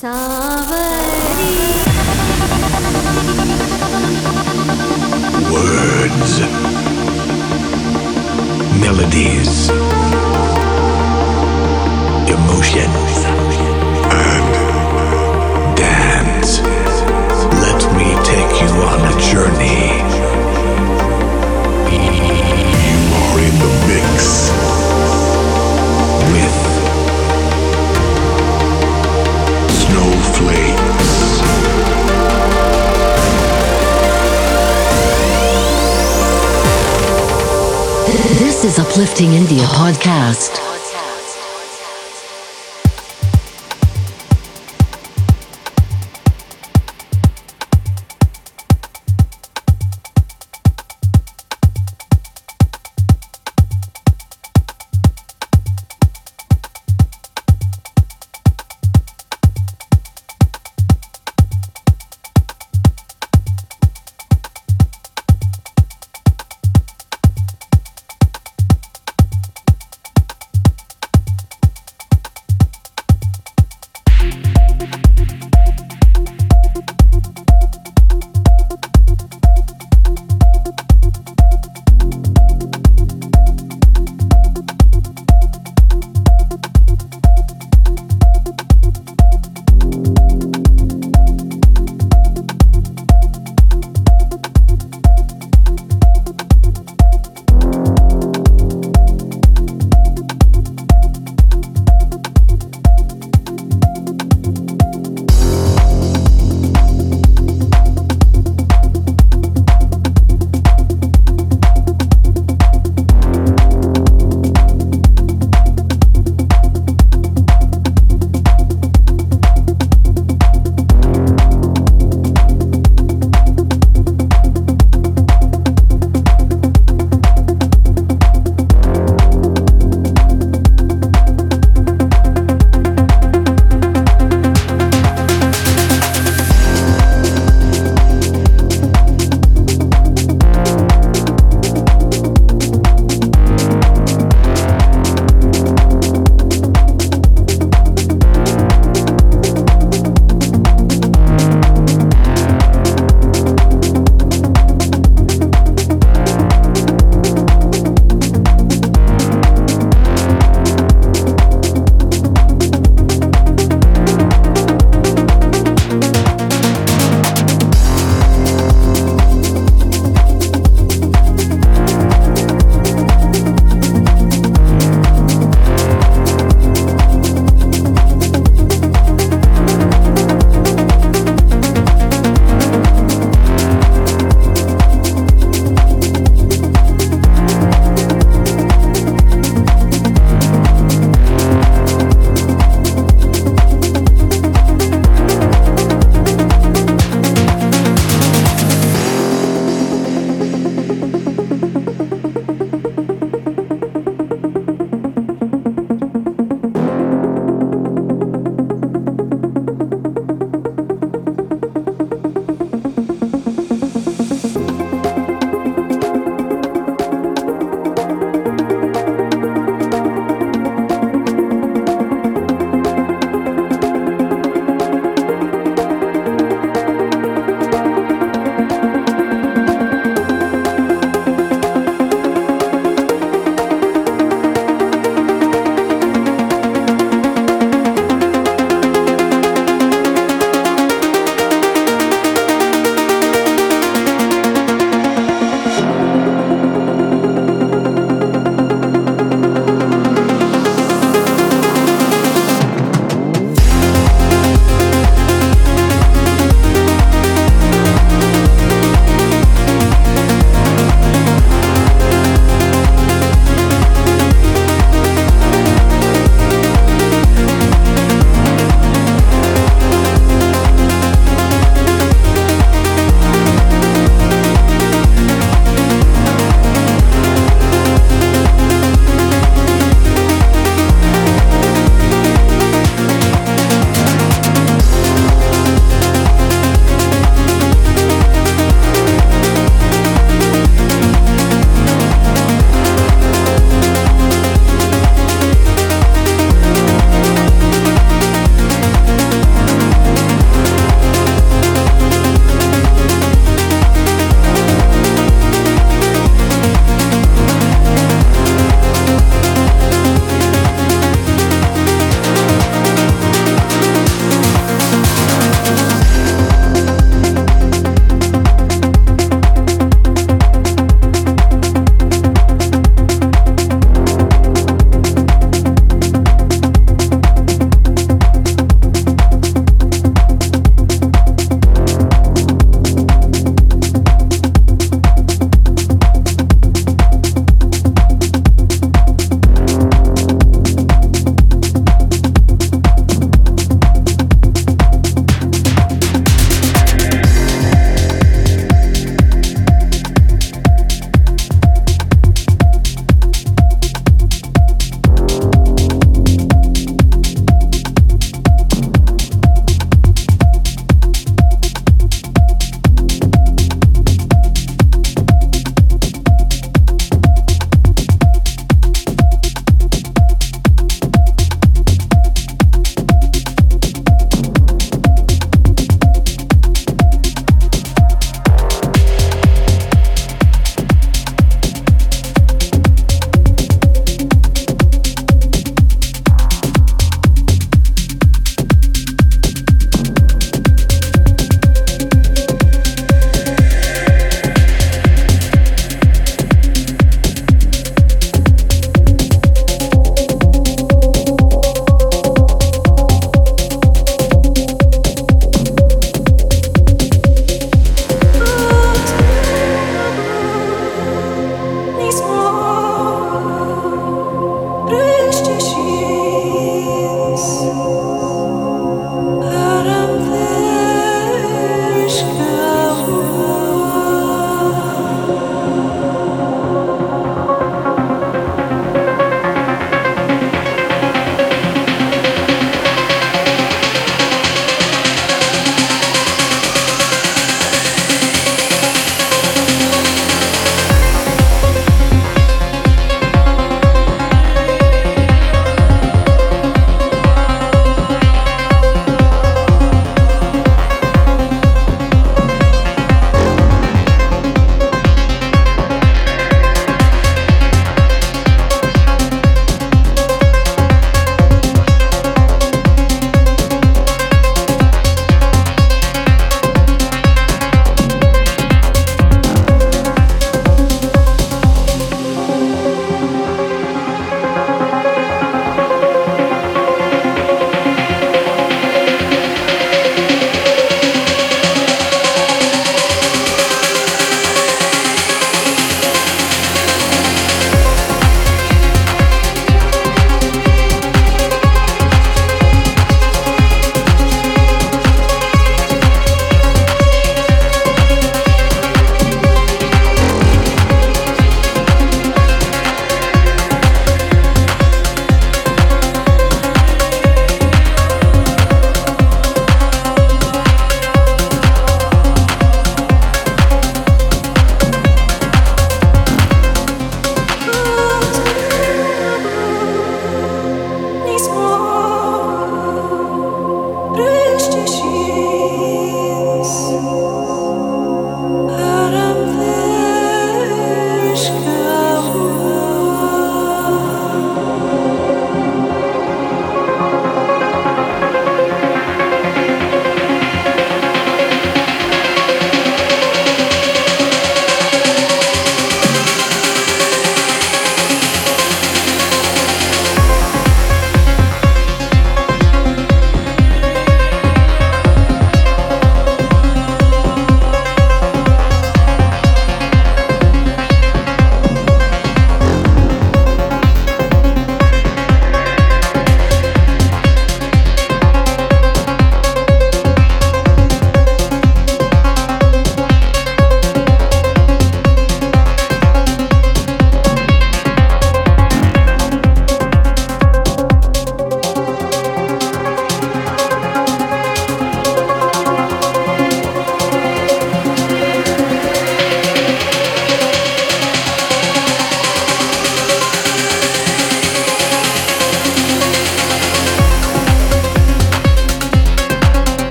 さあ India Podcast.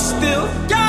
Still young.